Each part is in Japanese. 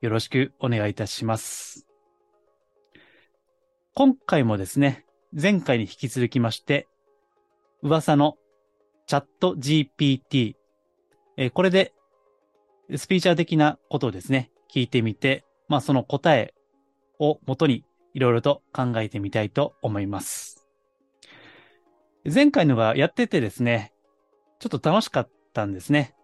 よろしくお願いいたします。今回もですね、前回に引き続きまして、噂のチャット GPT、えーこれでスピーチャー的なことをですね、聞いてみて、まあその答えを元にいろいろと考えてみたいと思います。前回のがやっててですね、ちょっと楽しかったんですね。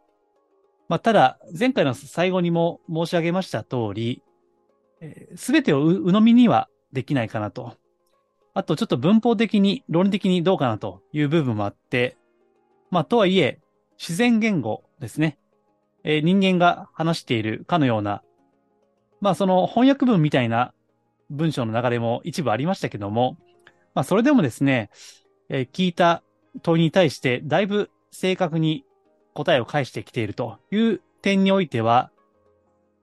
まあ、ただ、前回の最後にも申し上げました通り、すべてをう鵜呑みにはできないかなと。あと、ちょっと文法的に、論理的にどうかなという部分もあって、まあ、とはいえ、自然言語ですね。えー人間が話しているかのような、まあ、その翻訳文みたいな文章の流れも一部ありましたけども、まあ、それでもですね、えー聞いた問いに対して、だいぶ正確に答えを返してきているという点においては、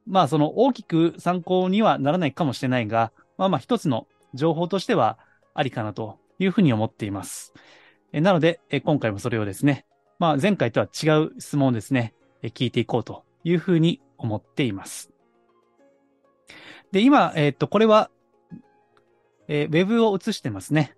まあその大きく参考にはならないかもしれないが、まあまあ一つの情報としてはありかなというふうに思っています。えなので、え今回もそれをですね、まあ前回とは違う質問をですね、え聞いていこうというふうに思っています。で、今、えっと、これは、えーウェブを映してますね。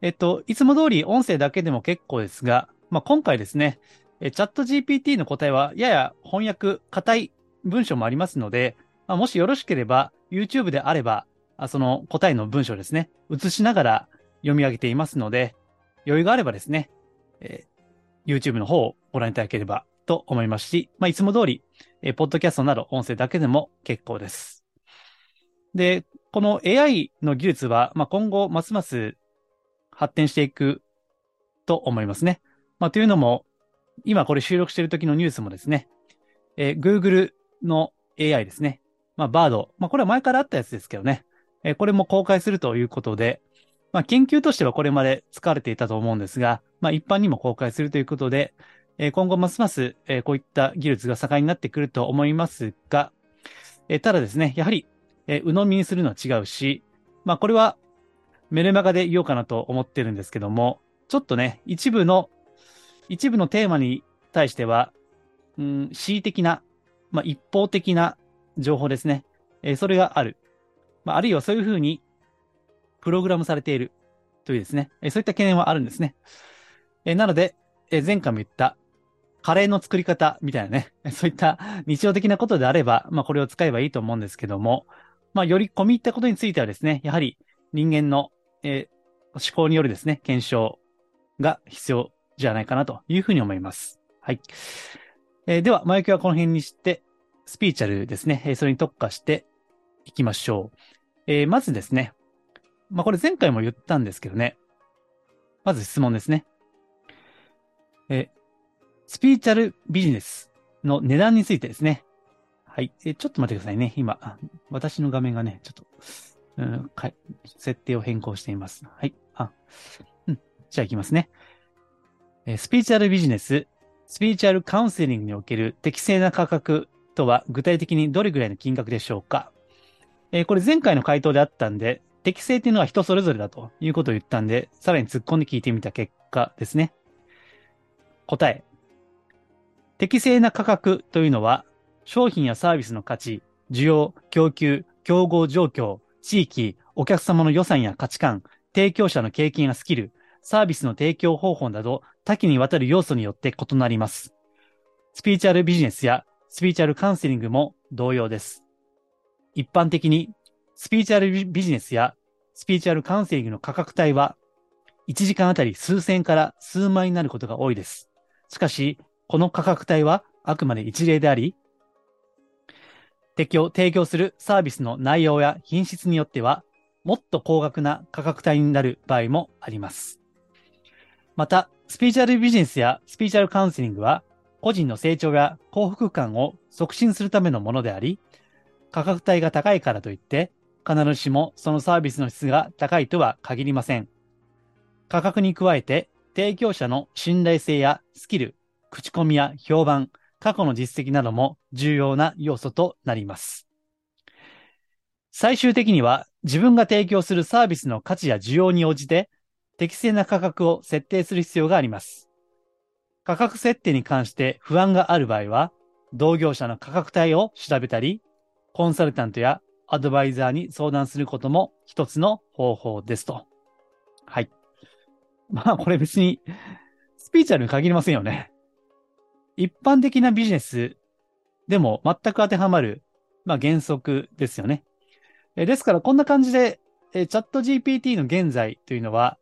えっと、いつも通り音声だけでも結構ですが、まあ今回ですね、えチャット GPT の答えはやや翻訳、硬い文章もありますので、まあ、もしよろしければ YouTube であれば、あその答えの文章ですね、映しながら読み上げていますので、余裕があればですね、えー YouTube の方をご覧いただければと思いますし、まあ、いつも通り、えーポッドキャストなど音声だけでも結構です。で、この AI の技術は、まあ、今後ますます発展していくと思いますね。まあ、というのも、今これ収録している時のニュースもですね、えー Google の AI ですね。まあ、Bard。まあ、これは前からあったやつですけどね。えーこれも公開するということで、まあ、研究としてはこれまで使われていたと思うんですが、まあ、一般にも公開するということで、えー今後ますます、えーこういった技術が盛んになってくると思いますが、えーただですね、やはり、えー鵜呑みにするのは違うし、まあ、これはメルマガで言おうかなと思ってるんですけども、ちょっとね、一部の一部のテーマに対しては、うん、恣意的な、まあ、一方的な情報ですね。えーそれがある。まあ、あるいはそういうふうに、プログラムされているというですね、えーそういった懸念はあるんですね。えーなので、えー前回も言った、カレーの作り方みたいなね、そういった日常的なことであれば、まあ、これを使えばいいと思うんですけども、まあ、より込み入ったことについてはですね、やはり人間の、えー思考によるですね、検証が必要じゃないかなというふうに思います。はい。えーでは、前置きはこの辺にして、スピーチャルですね、えーそれに特化していきましょう。えーまずですね、まあ、これ前回も言ったんですけどね、まず質問ですね。えスピーチャルビジネスの値段についてですね。はい。えちょっと待ってくださいね。今、私の画面がね、ちょっと、うん、設定を変更しています。はい。あ、うん。じゃあ行きますね。スピーチャルビジネス、スピーチャルカウンセリングにおける適正な価格とは具体的にどれぐらいの金額でしょうかえーこれ前回の回答であったんで、適正っていうのは人それぞれだということを言ったんで、さらに突っ込んで聞いてみた結果ですね。答え。適正な価格というのは、商品やサービスの価値、需要、供給、競合状況、地域、お客様の予算や価値観、提供者の経験やスキル、サービスの提供方法など多岐にわたる要素によって異なります。スピーチャルビジネスやスピーチャルカウンセリングも同様です。一般的にスピーチャルビジネスやスピーチャルカウンセリングの価格帯は1時間あたり数千から数万になることが多いです。しかし、この価格帯はあくまで一例であり、提供提供するサービスの内容や品質によっては、もっと高額な価格帯になる場合もあります。また、スピーチャルビジネスやスピーチャルカウンセリングは、個人の成長や幸福感を促進するためのものであり、価格帯が高いからといって、必ずしもそのサービスの質が高いとは限りません。価格に加えて、提供者の信頼性やスキル、口コミや評判、過去の実績なども重要な要素となります。最終的には自分が提供するサービスの価値や需要に応じて適正な価格を設定する必要があります。価格設定に関して不安がある場合は、同業者の価格帯を調べたり、コンサルタントやアドバイザーに相談することも一つの方法ですと。はい。まあこれ別にスピーチャルに限りませんよね。一般的なビジネスでも全く当てはまる、まあ、原則ですよね。ですからこんな感じで、チャット GPT の現在というのは、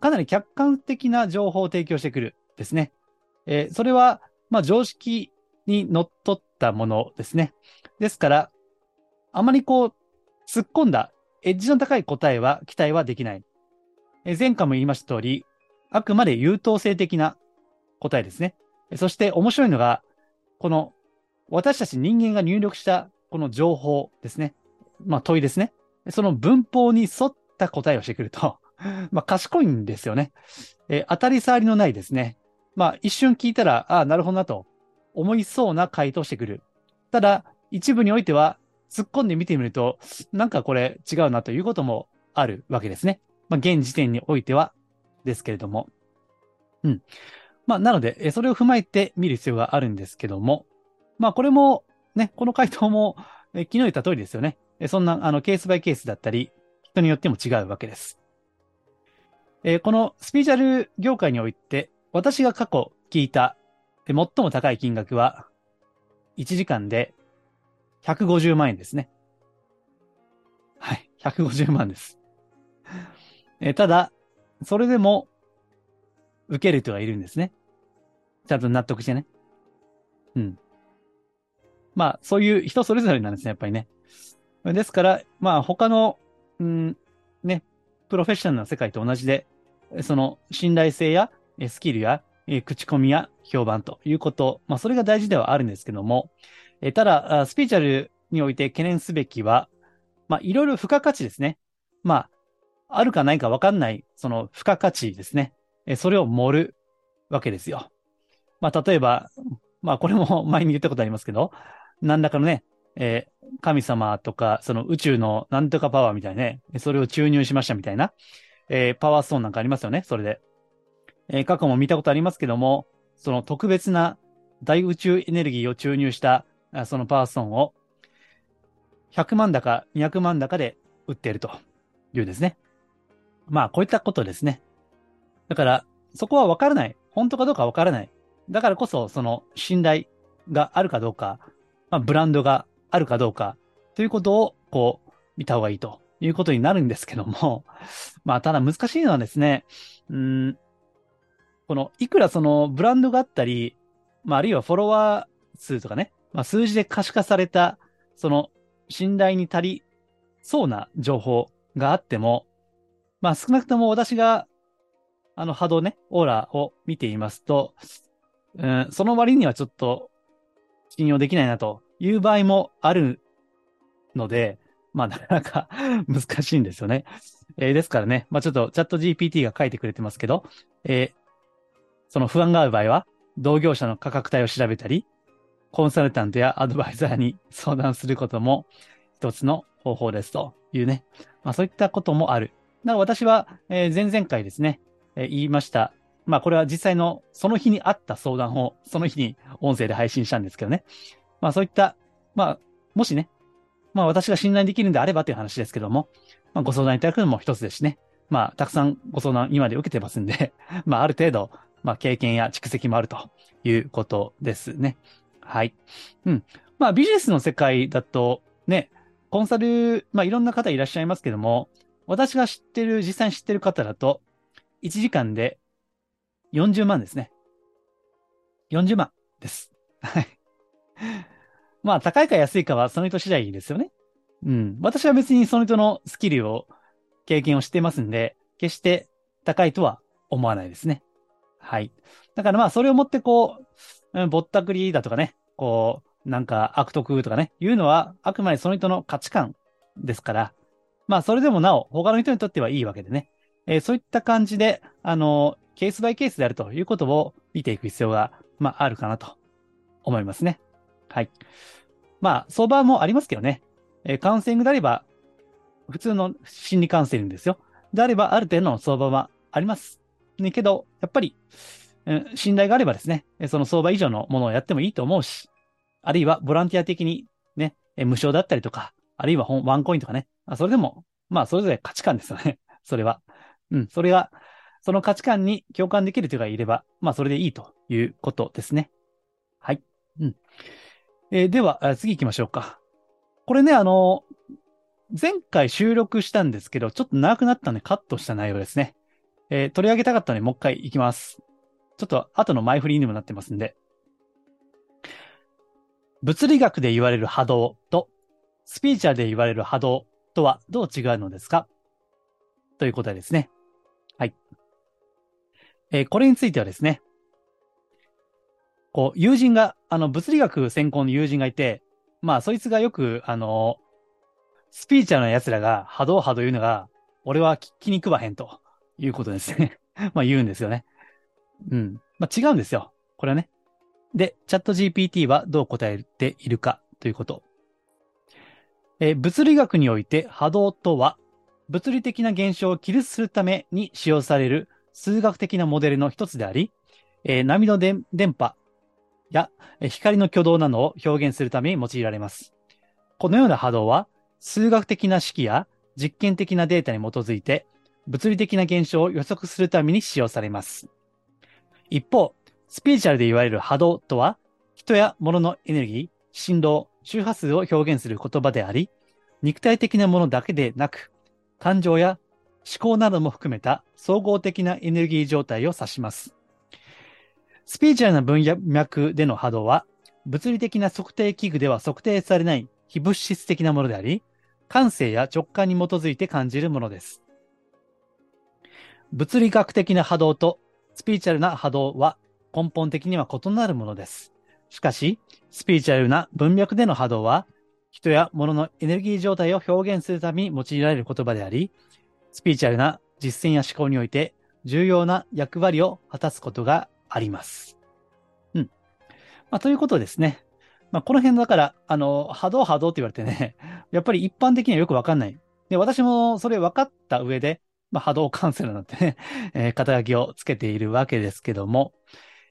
かなり客観的な情報を提供してくるですね。えそれは、まあ、常識にのっとったものですね。ですから、あまりこう、突っ込んだ、エッジの高い答えは期待はできない。え前回も言いました通り、あくまで優等生的な答えですね。そして面白いのが、この私たち人間が入力したこの情報ですね。まあ問いですね。その文法に沿った答えをしてくると、まあ賢いんですよね。え当たり障りのないですね。まあ一瞬聞いたら、ああ、なるほどなと思いそうな回答してくる。ただ、一部においては突っ込んで見てみると、なんかこれ違うなということもあるわけですね。まあ現時点においてはですけれども。うん。まあ、なので、それを踏まえて見る必要があるんですけども、まあ、これも、ね、この回答も、え昨日言った通りですよね。そんな、あの、ケースバイケースだったり、人によっても違うわけです。えー、このスピーチャル業界において、私が過去聞いた、最も高い金額は、1時間で150万円ですね。はい、150万です。えー、ただ、それでも、受ける人がいるんですね。ちゃんと納得してね。うん。まあ、そういう人それぞれなんですね、やっぱりね。ですから、まあ、他の、うん、ね、プロフェッショナルな世界と同じで、その信頼性やスキルや口コミや評判ということ、まあ、それが大事ではあるんですけども、ただ、スピーチャルにおいて懸念すべきは、まあ、いろいろ付加価値ですね。まあ、あるかないかわかんない、その付加価値ですね。それを盛るわけですよ。まあ、例えば、まあ、これも前に言ったことありますけど、何らかのね、えー、神様とか、その宇宙のなんとかパワーみたいなね、それを注入しましたみたいな、えー、パワーストーンなんかありますよね、それで。えー、過去も見たことありますけども、その特別な大宇宙エネルギーを注入したあ、そのパワーストーンを、100万だか200万だかで売っているというですね。まあ、こういったことですね。だから、そこはわからない。本当かどうかわからない。だからこそ、その信頼があるかどうか、まあ、ブランドがあるかどうか、ということを、こう、見た方がいいということになるんですけども、まあ、ただ難しいのはですね、うん、この、いくらそのブランドがあったり、まあ、あるいはフォロワー数とかね、まあ、数字で可視化された、その、信頼に足りそうな情報があっても、まあ、少なくとも私が、あの波動ね、オーラを見ていますと、うん、その割にはちょっと信用できないなという場合もあるので、まあなかなか 難しいんですよね。えー、ですからね、まあちょっとチャット GPT が書いてくれてますけど、えー、その不安がある場合は、同業者の価格帯を調べたり、コンサルタントやアドバイザーに相談することも一つの方法ですというね。まあそういったこともある。だから私は、えー、前々回ですね、えー、言いました。まあこれは実際のその日にあった相談をその日に音声で配信したんですけどね。まあそういった、まあもしね、まあ私が信頼できるんであればという話ですけども、まあご相談いただくのも一つですしね。まあたくさんご相談今で受けてますんで、まあある程度、まあ経験や蓄積もあるということですね。はい。うん。まあビジネスの世界だとね、コンサル、まあいろんな方いらっしゃいますけども、私が知ってる、実際に知ってる方だと、1時間で40万ですね。40万です。はい。まあ、高いか安いかはその人次第ですよね。うん。私は別にその人のスキルを、経験をしてますんで、決して高いとは思わないですね。はい。だからまあ、それをもってこう、うんぼったくりだとかね、こう、なんか悪徳とかね、いうのはあくまでその人の価値観ですから、まあそれでもなお他の人にとってはいいわけでね、えー、そういった感じで、あの、ケースバイケースであるということを見ていく必要が、まああるかなと思いますね。はい。まあ相場もありますけどね、えー、カウンセリングであれば、普通の心理カウンセリングですよ。であれば、ある程度の相場はあります。ね、けど、やっぱり、信頼があればですね、その相場以上のものをやってもいいと思うし、あるいはボランティア的にね、無償だったりとか、あるいはワンコインとかね、あそれでも、まあ、それぞれ価値観ですよね。それは。うん、それが、その価値観に共感できる人がいれば、まあ、それでいいということですね。はい。うん。えー、では、次行きましょうか。これね、あの、前回収録したんですけど、ちょっと長くなったんでカットした内容ですね。えー、取り上げたかったので、もう一回行きます。ちょっと後の前振りにもなってますんで。物理学で言われる波動と、スピーチャーで言われる波動とはどう違うのですか？という答えですね。はい。えー、これについてはですね、こう、友人が、あの、物理学専攻の友人がいて、まあ、そいつがよく、あの、スピーチャーの奴らが波動波動言うのが、俺は気に食わへんということですね。まあ言うんですよね。うん。まあ違うんですよ。これはね。で、チャット GPT はどう答えているかということ。えー、物理学において波動とは、物理的な現象を記述するために使用される数学的なモデルの一つであり、えー、波の電波や光の挙動などを表現するために用いられます。このような波動は、数学的な式や実験的なデータに基づいて、物理的な現象を予測するために使用されます。一方、スピーチャルで言われる波動とは、人や物のエネルギー、振動、周波数を表現する言葉であり、肉体的なものだけでなく、感情や思考なども含めた総合的なエネルギー状態を指します。スピーチャルな分野脈での波動は、物理的な測定器具では測定されない非物質的なものであり、感性や直感に基づいて感じるものです。物理学的な波動とスピーチャルな波動は根本的には異なるものです。しかし、スピーチュアルな文脈での波動は、人や物のエネルギー状態を表現するために用いられる言葉であり、スピーチュアルな実践や思考において重要な役割を果たすことがあります。うん。まあ、ということですね。まあ、この辺だから、あの、波動波動って言われてね、やっぱり一般的にはよくわかんない。で、私もそれ分かった上で、まあ、波動カウンセラーなんてね、えー、肩書きをつけているわけですけども、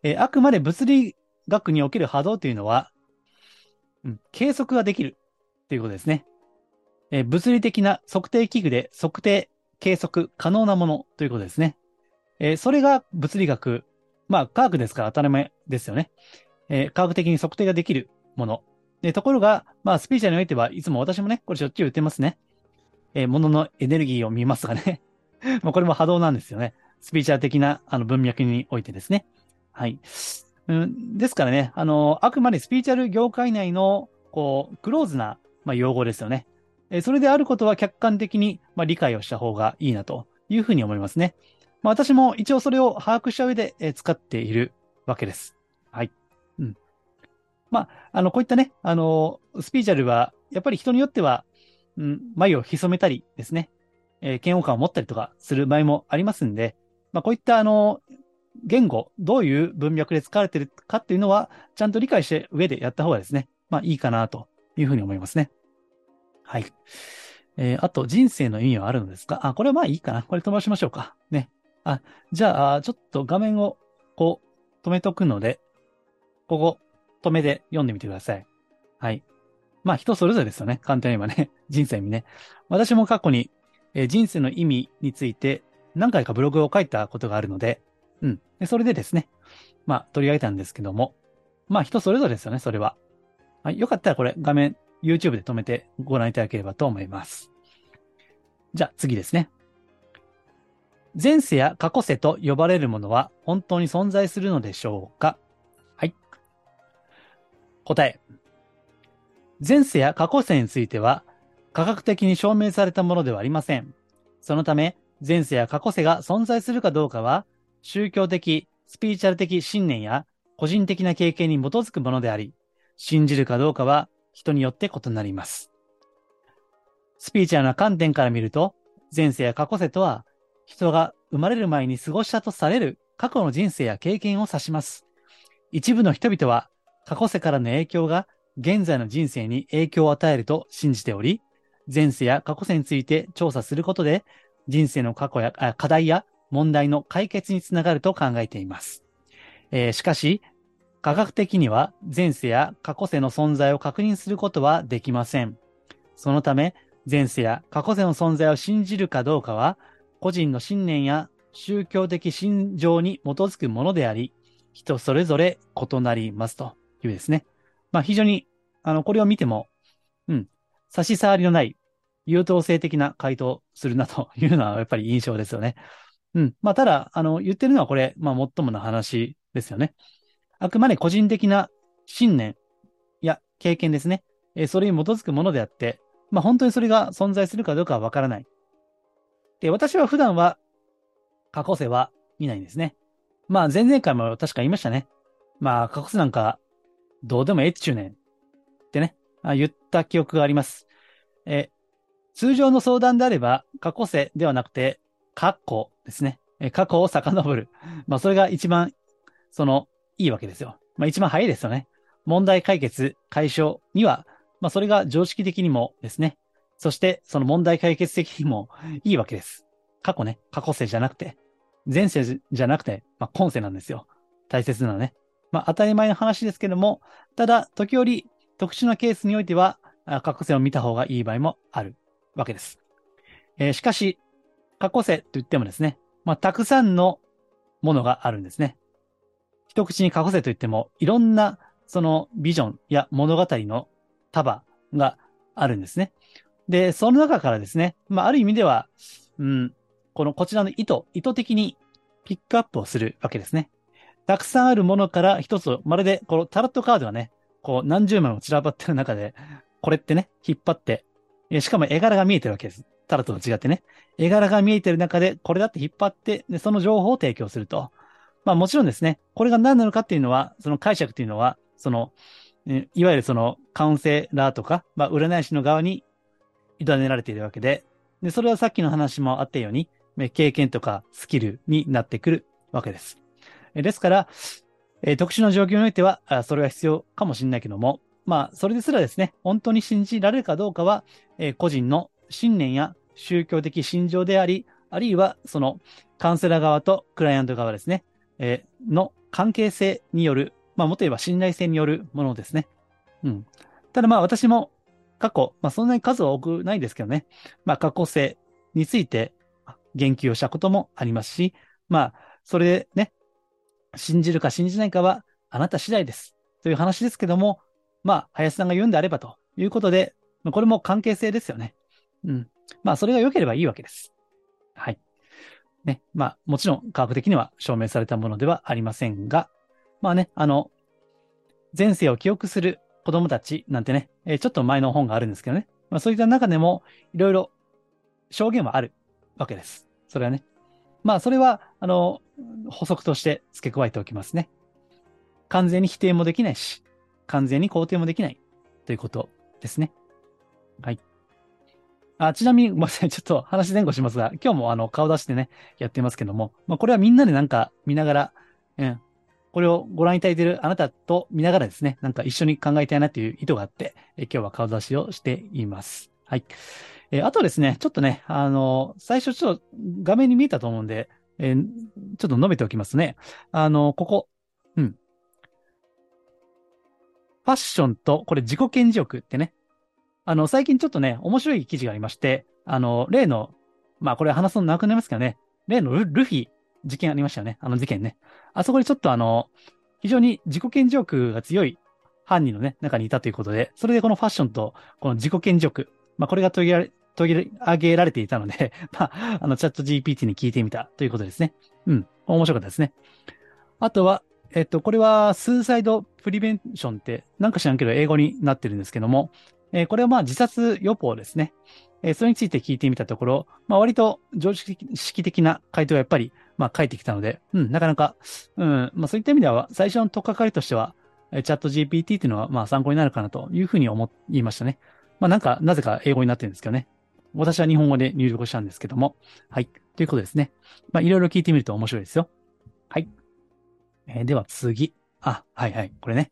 えー、あくまで物理学における波動というのは、うん、計測ができるということですね。えー、物理的な測定器具で測定、計測可能なものということですね。え、それが物理学。まあ、科学ですから当たり前ですよね。えー、科学的に測定ができるもの。で、ところが、まあ、スピーチャーにおいてはいつも私もね、これしょっちゅう言ってますね。えー、もののエネルギーを見ますがね。まあ、これも波動なんですよね。スピーチャー的なあの文脈においてですね。はい。うん、ですからね、あの、あくまでスピーチャル業界内の、こう、クローズな、まあ、用語ですよね。えそれであることは客観的に、まあ、理解をした方がいいなというふうに思いますね。まあ、私も一応それを把握した上で、え使っているわけです。はい。うん。まあ、あの、こういったね、あの、スピーチャルは、やっぱり人によっては、うん、眉を潜めたりですね、えー、嫌悪感を持ったりとかする場合もありますんで、まあ、こういったあの、言語、どういう文脈で使われているかっていうのは、ちゃんと理解して上でやった方がですね、まあいいかなというふうに思いますね。はい。えー、あと、人生の意味はあるのですか？あ、これはまあいいかな。これ飛ばしましょうか。ね。あ、じゃあ、ちょっと画面をこう、止めとくので、ここ、止めて読んでみてください。はい。まあ人それぞれですよね。簡単に言えばね。人生にね。私も過去に、えー、人生の意味について何回かブログを書いたことがあるので、うん。で、それでですね、まあ、取り上げたんですけども、まあ、人それぞれですよね、それは。はい、よかったらこれ、画面、YouTube で止めてご覧いただければと思います。じゃあ、次ですね。前世や過去世と呼ばれるものは本当に存在するのでしょうか？はい。答え。前世や過去世については、科学的に証明されたものではありません。そのため、前世や過去世が存在するかどうかは、宗教的、スピリチュアル的信念や個人的な経験に基づくものであり、信じるかどうかは人によって異なります。スピーチュアルな観点から見ると、前世や過去世とは、人が生まれる前に過ごしたとされる過去の人生や経験を指します。一部の人々は、過去世からの影響が現在の人生に影響を与えると信じており、前世や過去世について調査することで、人生の過去や課題や問題の解決につながると考えています。えーしかし、科学的には前世や過去世の存在を確認することはできません。そのため、前世や過去世の存在を信じるかどうかは、個人の信念や宗教的信条に基づくものであり、人それぞれ異なりますというですね。まあ非常に、あの、これを見ても、うん、差し障りのない優等生的な回答をするなというのは やっぱり印象ですよね。うん。まあただ、あの、言ってるのはこれ、まあ最もな話ですよね。あくまで個人的な信念や経験ですね。えそれに基づくものであって、まあ本当にそれが存在するかどうかはわからない。で、私は普段は過去世は見ないんですね。まあ前々回も確か言いましたね。まあ過去世なんかどうでもええっちゅうねんってね、あ言った記憶があります。え通常の相談であれば過去世ではなくて過去ですね。え過去を遡る。まあそれが一番そのいいわけですよ。まあ一番早いですよね。問題解決、解消には、まあそれが常識的にもですね。そしてその問題解決的にもいいわけです。過去ね、過去世じゃなくて、前世じゃなくて、まあ今世なんですよ。大切なのはね。まあ当たり前の話ですけども、ただ時折特殊なケースにおいては、あ過去世を見た方がいい場合もあるわけです。えーしかし、過去世と言ってもですね、まあたくさんのものがあるんですね。一口に過去世といっても、いろんなそのビジョンや物語の束があるんですね。で、その中からですね、まあ、ある意味では、うん、このこちらの意図、意図的にピックアップをするわけですね。たくさんあるものから一つを、まるでこのタロットカードがね、こう何十枚も散らばってる中で、これってね、引っ張って、しかも絵柄が見えてるわけです。タロットと違ってね。絵柄が見えてる中で、これだって引っ張って、でその情報を提供すると。まあもちろんですね、これが何なのかっていうのは、その解釈っていうのは、その、いわゆるそのカウンセラーとか、まあ占い師の側に委ねられているわけで、で、それはさっきの話もあったように、経験とかスキルになってくるわけです。ですから、特殊な状況においては、それは必要かもしれないけども、まあ、それですらですね、本当に信じられるかどうかは、個人の信念や宗教的信条であり、あるいはそのカウンセラー側とクライアント側ですね、の関係性による、まあ、もっと言えば信頼性によるものですね。うん。ただまあ私も過去、まあそんなに数は多くないですけどね、まあ過去性について言及をしたこともありますし、まあそれでね、信じるか信じないかはあなた次第です。という話ですけども、まあ林さんが言うんであればということで、まあこれも関係性ですよね。うん。まあそれが良ければいいわけです。はい。ね。まあもちろん科学的には証明されたものではありませんが、まあね、あの、前世を記憶する子供たちなんてね、えーちょっと前の本があるんですけどね。まあそういった中でもいろいろ証言はあるわけです。それはね。まあそれは、あの、補足として付け加えておきますね。完全に否定もできないし、完全に肯定もできないということですね。はい。あ、ちなみに、ごめんなさい。ちょっと話前後しますが、今日もあの、顔出してね、やってますけども、まあこれはみんなでなんか見ながら、うん、これをご覧いただいているあなたと見ながらですね、なんか一緒に考えたいなという意図があって、え今日は顔出しをしています。はい。えあとですね、ちょっとね、あの、最初ちょっと画面に見えたと思うんで、えーちょっと述べておきますね。あの、ここ、うん。ファッションと、これ自己顕示欲ってね、あの、最近ちょっとね、面白い記事がありまして、あの、例の、まあこれ話すの長くなりますけどね、例のルフィ事件ありましたよね。あの事件ね。あそこでちょっとあの、非常に自己顕示欲が強い犯人のね、中にいたということで、それでこのファッションとこの自己顕示欲、まあこれが取り上げ取り上げられていたので、まあ、あのチャット GPT に聞いてみたということですね。うん、面白かったですね。あとは、えっと、これは、スーサイドプリベンションって、なんか知らんけど英語になってるんですけども、えーこれはまあ自殺予防ですね。えーそれについて聞いてみたところ、まあ割と常識的な回答がやっぱり、まあ書いてきたので、うん、なかなか、うん、まあそういった意味では、最初の取っかかりとしては、チャット GPT っていうのは、まあ参考になるかなというふうに思いましたね。まあなんか、なぜか英語になってるんですけどね。私は日本語で入力したんですけども。はい。ということですね。まあいろいろ聞いてみると面白いですよ。はい。えー、では次。あ、はいはい。これね。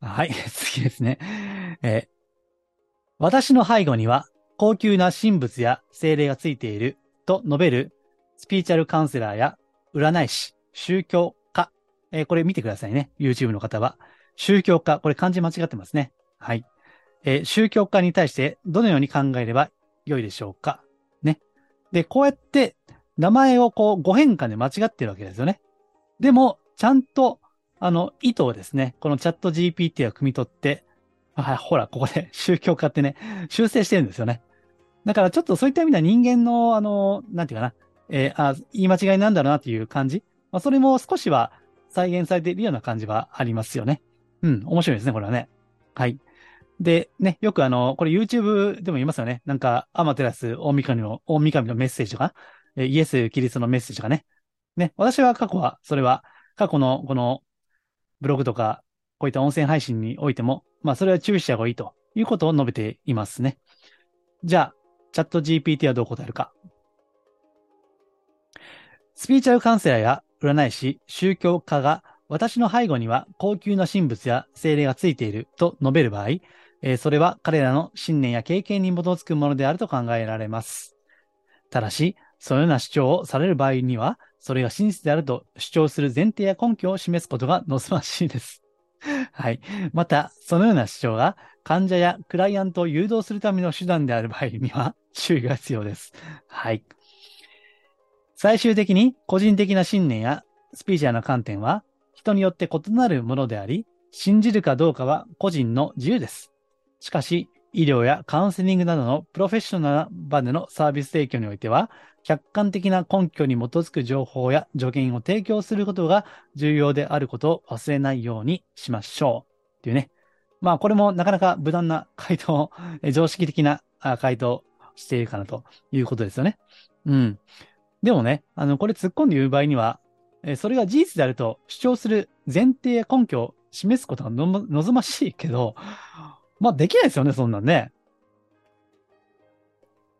はい。次ですね。えー、私の背後には高級な神仏や精霊がついていると述べるスピーチャルカウンセラーや占い師、宗教家。えー、これ見てくださいね。YouTube の方は。宗教家。これ漢字間違ってますね。はい。えー、宗教家に対してどのように考えれば良いでしょうか？ね。で、こうやって名前をこう、誤変換で間違ってるわけですよね。でも、ちゃんと、あの、意図をですね、このチャット GPT を汲み取って、あ、ほら、ここで 宗教家ってね、修正してるんですよね。だからちょっとそういった意味では人間の、あの、なんていうかな、えー、あ言い間違いなんだろうなっていう感じ？まあ、それも少しは再現されているような感じはありますよね。うん、面白いですね、これはね。はい。で、ね、よくあの、これ YouTube でも言いますよね。なんか、アマテラス大神の、大神のメッセージとか、えイエス・キリストのメッセージとかね。ね、私は過去は、それは、過去のこのブログとか、こういった音声配信においても、まあ、それは注意した方がいいということを述べていますね。じゃあ、チャット GPT はどう答えるか？スピーチャルカウンセラーや占い師、宗教家が私の背後には高級な神仏や精霊がついていると述べる場合、えー、それは彼らの信念や経験に基づくものであると考えられます。ただし、そのような主張をされる場合には、それが真実であると主張する前提や根拠を示すことが望ましいです。はい。また、そのような主張が患者やクライアントを誘導するための手段である場合には注意が必要です。はい。最終的に個人的な信念やスピーチャーの観点は人によって異なるものであり、信じるかどうかは個人の自由です。しかし、医療やカウンセリングなどのプロフェッショナルな場でのサービス提供においては、客観的な根拠に基づく情報や助言を提供することが重要であることを忘れないようにしましょう。っていうね。まあ、これもなかなか無難な回答、常識的な回答しているかなということですよね。うん。でもね、あの、これ突っ込んで言う場合には、えそれが事実であると主張する前提や根拠を示すことが望ましいけど、まあ、できないですよね、そんなんね。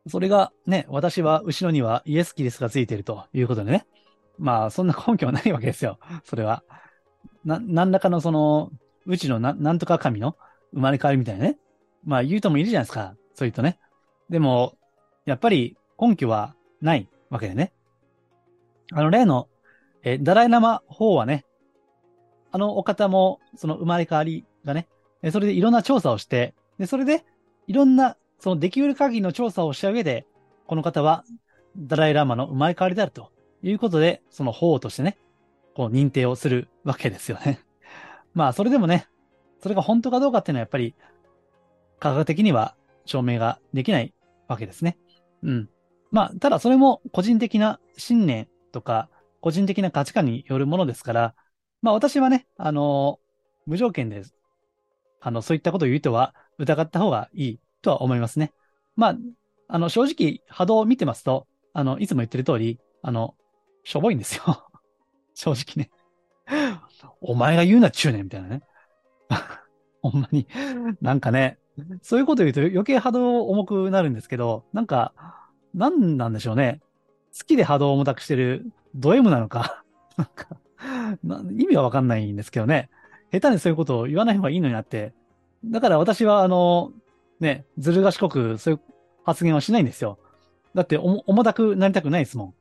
それがね、私は後ろにはイエス・キリスがついているということでね。まあ、そんな根拠はないわけですよ。それは。な、何らかのその、うちのな、なんとか神の生まれ変わりみたいなね。まあ、言う人もいるじゃないですか。そういうとね。でも、やっぱり根拠はないわけでね。あの、例の、え、ダライラマ法はね、あのお方も、その生まれ変わりがね、えそれでいろんな調査をして、で、それで、いろんな、そのできうる限りの調査をした上で、この方は、ダライラマの生まれ変わりであるということで、その法としてね、こう認定をするわけですよね。まあ、それでもね、それが本当かどうかっていうのはやっぱり、科学的には証明ができないわけですね。うん。まあ、ただそれも個人的な信念とか、個人的な価値観によるものですから、まあ私はね、あの、無条件であの、そういったことを言う人は疑った方がいいとは思いますね。まあ、あの、正直波動を見てますと、あの、いつも言ってる通り、あの、しょぼいんですよ。正直ね。お前が言うな、中年みたいなね。ほんまに。なんかね、そういうこと言うと余計波動重くなるんですけど、なんか、なんなんでしょうね。好きで波動を重たくしてるド M なのか。なんか、意味はわかんないんですけどね。下手にそういうことを言わない方がいいのになって。だから私は、あの、ね、ずる賢くそういう発言はしないんですよ。だって重たくなりたくないですもん。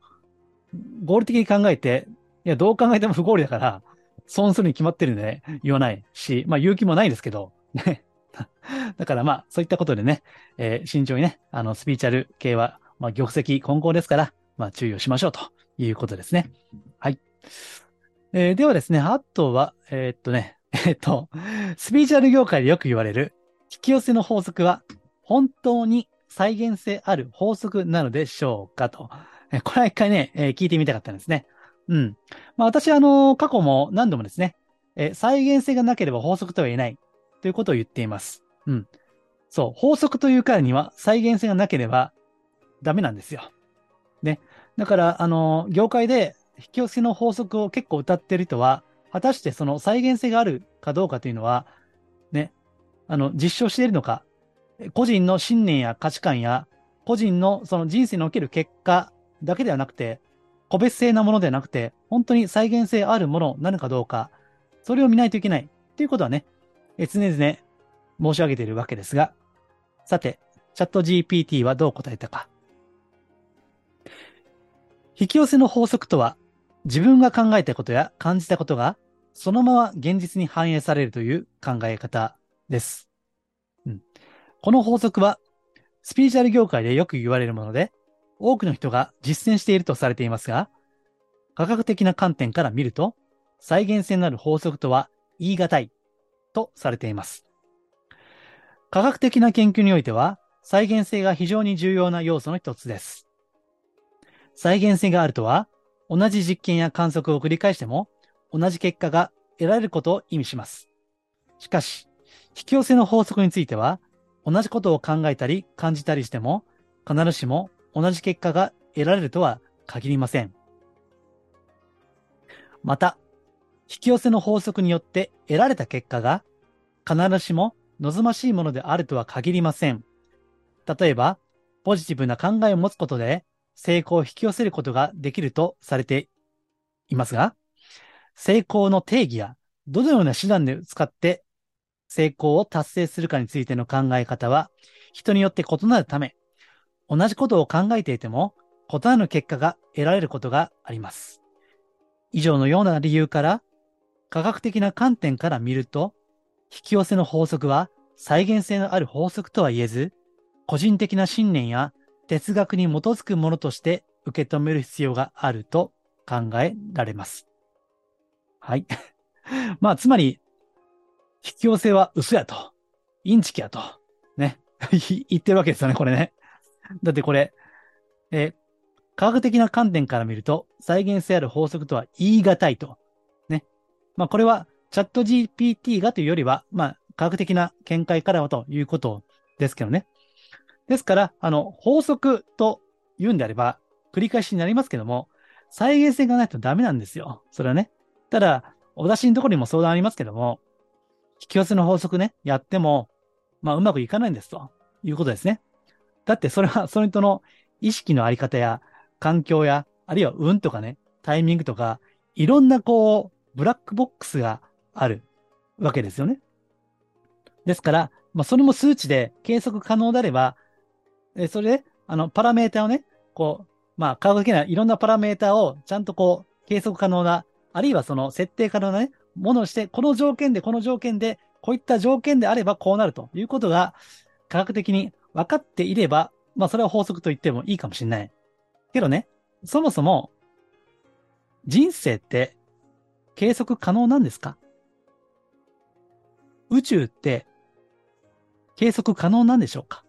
合理的に考えて、いや、どう考えても不合理だから、損するに決まってるんで、ね、言わないし、まあ勇気もないですけど、ね。だからまあ、そういったことでね、えー、慎重にね、あの、スピーチャル系は、まあ、玉石混交ですから、まあ、注意をしましょうということですね。はい。えー、ではですね、あとは、えー、っとね、えっと、スピーチュアル業界でよく言われる引き寄せの法則は本当に再現性ある法則なのでしょうかと。えこれは一回ね、え、聞いてみたかったんですね。うん。まあ私はあの、過去も何度もですね、え再現性がなければ法則とは言えないということを言っています。うん。そう、法則というからには再現性がなければダメなんですよ。ね。だから、あの、業界で引き寄せの法則を結構歌ってる人は、果たしてその再現性があるかどうかというのは、ね、あの、実証しているのか、個人の信念や価値観や、個人のその人生における結果だけではなくて、個別性なものではなくて、本当に再現性あるものなのかどうか、それを見ないといけないっていうことはね、常々申し上げているわけですが、さて、チャット GPT はどう答えたか。引き寄せの法則とは、自分が考えたことや感じたことが、そのまま現実に反映されるという考え方です。うん、この法則は、スピリチュアル業界でよく言われるもので、多くの人が実践しているとされていますが、科学的な観点から見ると、再現性のある法則とは言い難いとされています。科学的な研究においては、再現性が非常に重要な要素の一つです。再現性があるとは、同じ実験や観測を繰り返しても、同じ結果が得られることを意味します。しかし、引き寄せの法則については、同じことを考えたり感じたりしても、必ずしも同じ結果が得られるとは限りません。また、引き寄せの法則によって得られた結果が、必ずしも望ましいものであるとは限りません。例えば、ポジティブな考えを持つことで、成功を引き寄せることができるとされていますが、成功の定義やどのような手段で使って成功を達成するかについての考え方は人によって異なるため、同じことを考えていても異なる結果が得られることがあります。以上のような理由から、科学的な観点から見ると、引き寄せの法則は再現性のある法則とは言えず、個人的な信念や哲学に基づくものとして受け止める必要があると考えられます。はい。まあ、つまり、引き寄せは嘘やと。インチキやと。ね。言ってるわけですよね、これね。だってこれ、え科学的な観点から見ると、再現性ある法則とは言い難いと。ね。まあ、これは、チャット GPT がというよりは、まあ、科学的な見解からはということですけどね。ですから、あの、法則と言うんであれば、繰り返しになりますけども、再現性がないとダメなんですよ。それはね。ただ、お出しのところにも相談ありますけども、引き寄せの法則ね、やっても、まあ、うまくいかないんですということですね。だってそれは、その人の意識のあり方や環境や、あるいは運とかね、タイミングとか、いろんなこう、ブラックボックスがあるわけですよね。ですから、まあ、それも数値で計測可能であれば、えそれで、あの、パラメータをね、こう、まあ、科学的ないろんなパラメータをちゃんとこう、計測可能な、あるいはその設定可能なね、ものをして、この条件で、この条件で、こういった条件であればこうなるということが、科学的に分かっていれば、まあ、それは法則と言ってもいいかもしれない。けどね、そもそも、人生って計測可能なんですか？宇宙って計測可能なんでしょうか？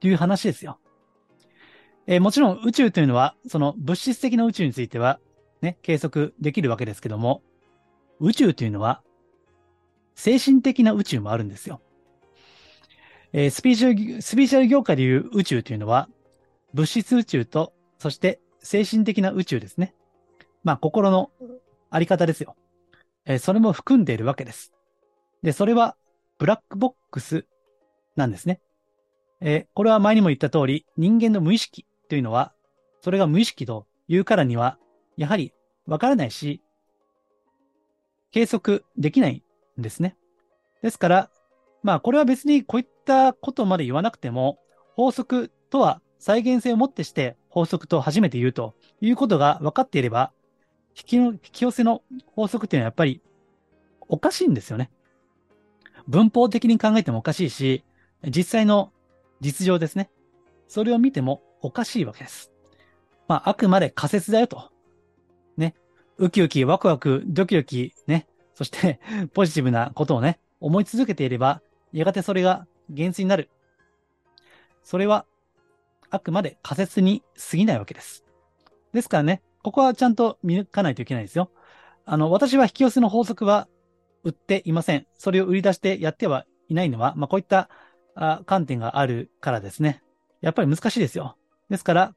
という話ですよ。えー、もちろん宇宙というのは、その物質的な宇宙については、ね、計測できるわけですけども、宇宙というのは、精神的な宇宙もあるんですよ。えー、スピーチュアル、スピーチュアル業界でいう宇宙というのは、物質宇宙と、そして精神的な宇宙ですね。まあ、心のあり方ですよ。えー、それも含んでいるわけです。で、それは、ブラックボックスなんですね。えー、これは前にも言った通り、人間の無意識というのは、それが無意識というからには、やはりわからないし、計測できないんですね。ですから、まあこれは別にこういったことまで言わなくても、法則とは再現性をもってして法則と初めて言うということが分かっていれば、引きの引き寄せの法則っていうのはやっぱりおかしいんですよね。文法的に考えてもおかしいし、実際の実情ですね。それを見てもおかしいわけです。まあ、あくまで仮説だよと。ね。ウキウキ、ワクワク、ドキドキ、ね。そして ポジティブなことをね、思い続けていれば、やがてそれが現実になる。それは、あくまで仮説に過ぎないわけです。ですからね、ここはちゃんと見抜かないといけないですよ。あの、私は引き寄せの法則は売っていません。それを売り出してやってはいないのは、まあ、こういった観点があるからですね。やっぱり難しいですよ。ですから、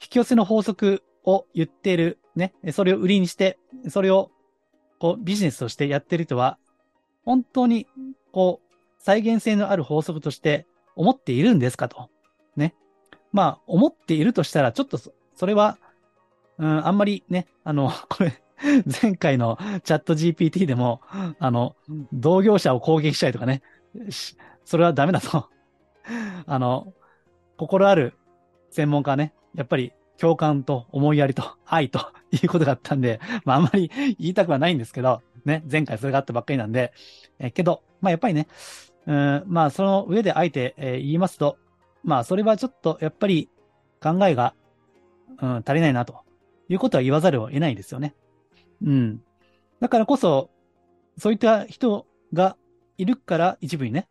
引き寄せの法則を言っている、ね、それを売りにして、それをこう、ビジネスとしてやってる人は、本当に、こう、再現性のある法則として思っているんですかと。ね。まあ、思っているとしたら、ちょっとそ、それは、うん、あんまりね、あの、これ、前回のチャット GPT でも、あの、同業者を攻撃したりとかね、それはダメだと。あの、心ある専門家はね、やっぱり共感と思いやりと愛ということがあったんで、まああんまり言いたくはないんですけど、ね、前回それがあったばっかりなんで、えけど、まあやっぱりね、うん、まあその上であえて、え、言いますと、まあそれはちょっとやっぱり考えが、うん、足りないなということは言わざるを得ないですよね。うん。だからこそ、そういった人がいるから一部にね、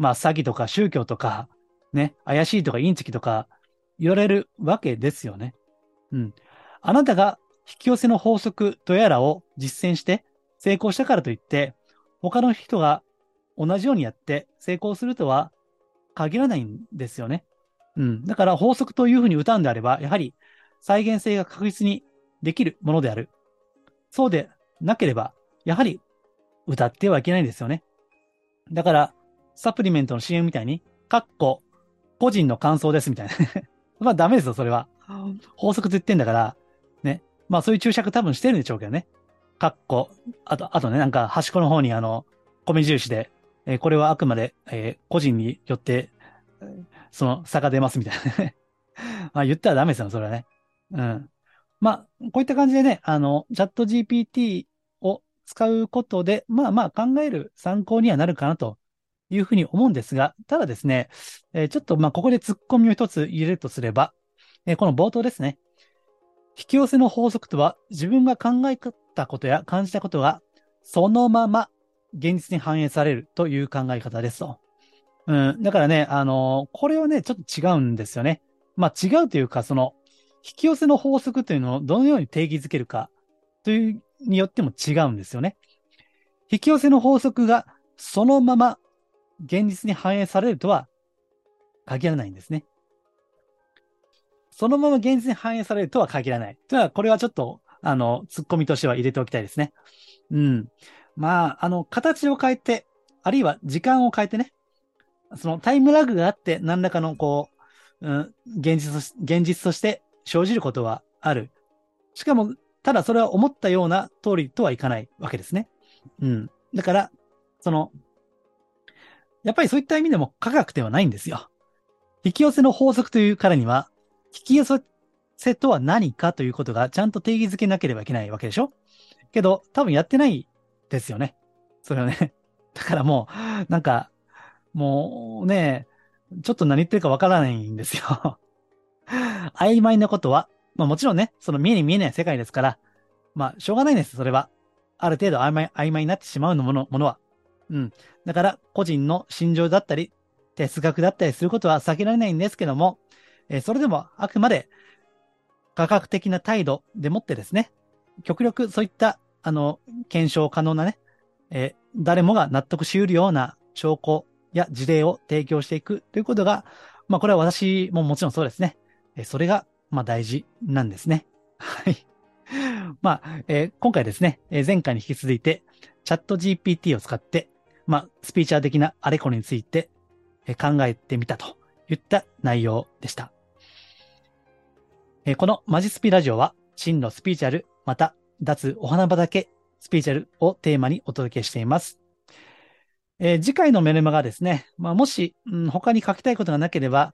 まあ詐欺とか宗教とか、ね、怪しいとかインチキとか言われるわけですよね。うん。あなたが引き寄せの法則とやらを実践して成功したからといって、他の人が同じようにやって成功するとは限らないんですよね。うん。だから法則というふうに歌うんであれば、やはり再現性が確実にできるものである。そうでなければ、やはり歌ってはいけないんですよね。だから、サプリメントの CM みたいに、かっこ、個人の感想ですみたいな まあダメですよ、それは。法則と言ってんだから、ね。まあそういう注釈多分してるんでしょうけどね。かっこ、あと、あとね、なんか端っこの方にあの、米印で、えー、これはあくまで、えー、個人によって、その差が出ますみたいなね。まあ言ったらダメですよ、それはね。うん。まあ、こういった感じでね、あの、チャット GPT を使うことで、まあまあ考える参考にはなるかなというふうに思うんですが、ただですね、えー、ちょっとまここで突っ込みを一つ入れるとすれば、えー、この冒頭ですね。引き寄せの法則とは、自分が考えたことや感じたことが、そのまま現実に反映されるという考え方ですと。うん、だからね、あのー、これはね、ちょっと違うんですよね。まあ違うというか、その、引き寄せの法則というのをどのように定義づけるかというによっても違うんですよね。引き寄せの法則がそのまま現実に反映されるとは限らないんですね。そのまま現実に反映されるとは限らない。とは、これはちょっと、あの、突っ込みとしては入れておきたいですね。うん。まあ、あの、形を変えて、あるいは時間を変えてね、そのタイムラグがあって、何らかのこう、うん、現実、現実として生じることはある。しかも、ただそれは思ったような通りとはいかないわけですね。うん。だから、その、やっぱりそういった意味でも科学ではないんですよ。引き寄せの法則というからには、引き寄せとは何かということがちゃんと定義づけなければいけないわけでしょ？けど、多分やってないですよね。それはね。だからもう、なんか、もうね、ちょっと何言ってるかわからないんですよ。曖昧なことは、まあもちろんね、その見えに見えない世界ですから、まあしょうがないんです、それは。ある程度曖昧曖昧になってしまうのものものは。うん。だから、個人の心情だったり、哲学だったりすることは避けられないんですけども、え、それでもあくまで科学的な態度でもってですね、極力そういった、あの、検証可能なね、え、誰もが納得し得るような証拠や事例を提供していくということが、まあこれは私ももちろんそうですね。え、それが、まあ大事なんですね。はい。まあ、えー、今回ですね、え前回に引き続いて、チャット GPT を使って、まあ、スピーチャー的なあれこれについて考えてみたといった内容でした。このマジスピラジオは真のスピーチャル、また脱お花畑スピーチャルをテーマにお届けしています。えー、次回のメルマがですね、まあ、もし、うん、他に書きたいことがなければ、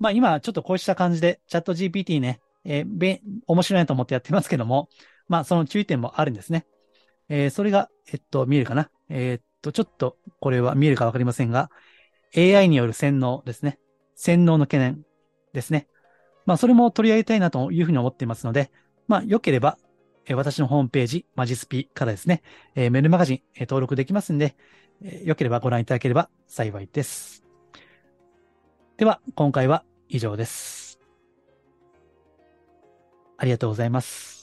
まあ今ちょっとこうした感じでチャット GPT ね、えー、面白いなと思ってやってますけども、まあその注意点もあるんですね。えー、それが、えっと、見えるかな。え、っと、ちょっとこれは見えるかわかりませんが、AI による洗脳ですね。洗脳の懸念ですね。まあ、それも取り上げたいなというふうに思っていますので、まあ、良ければ、え私のホームページ、マジスピからですね、えメールマガジン、え登録できますんで、え良ければご覧いただければ幸いです。では、今回は以上です。ありがとうございます。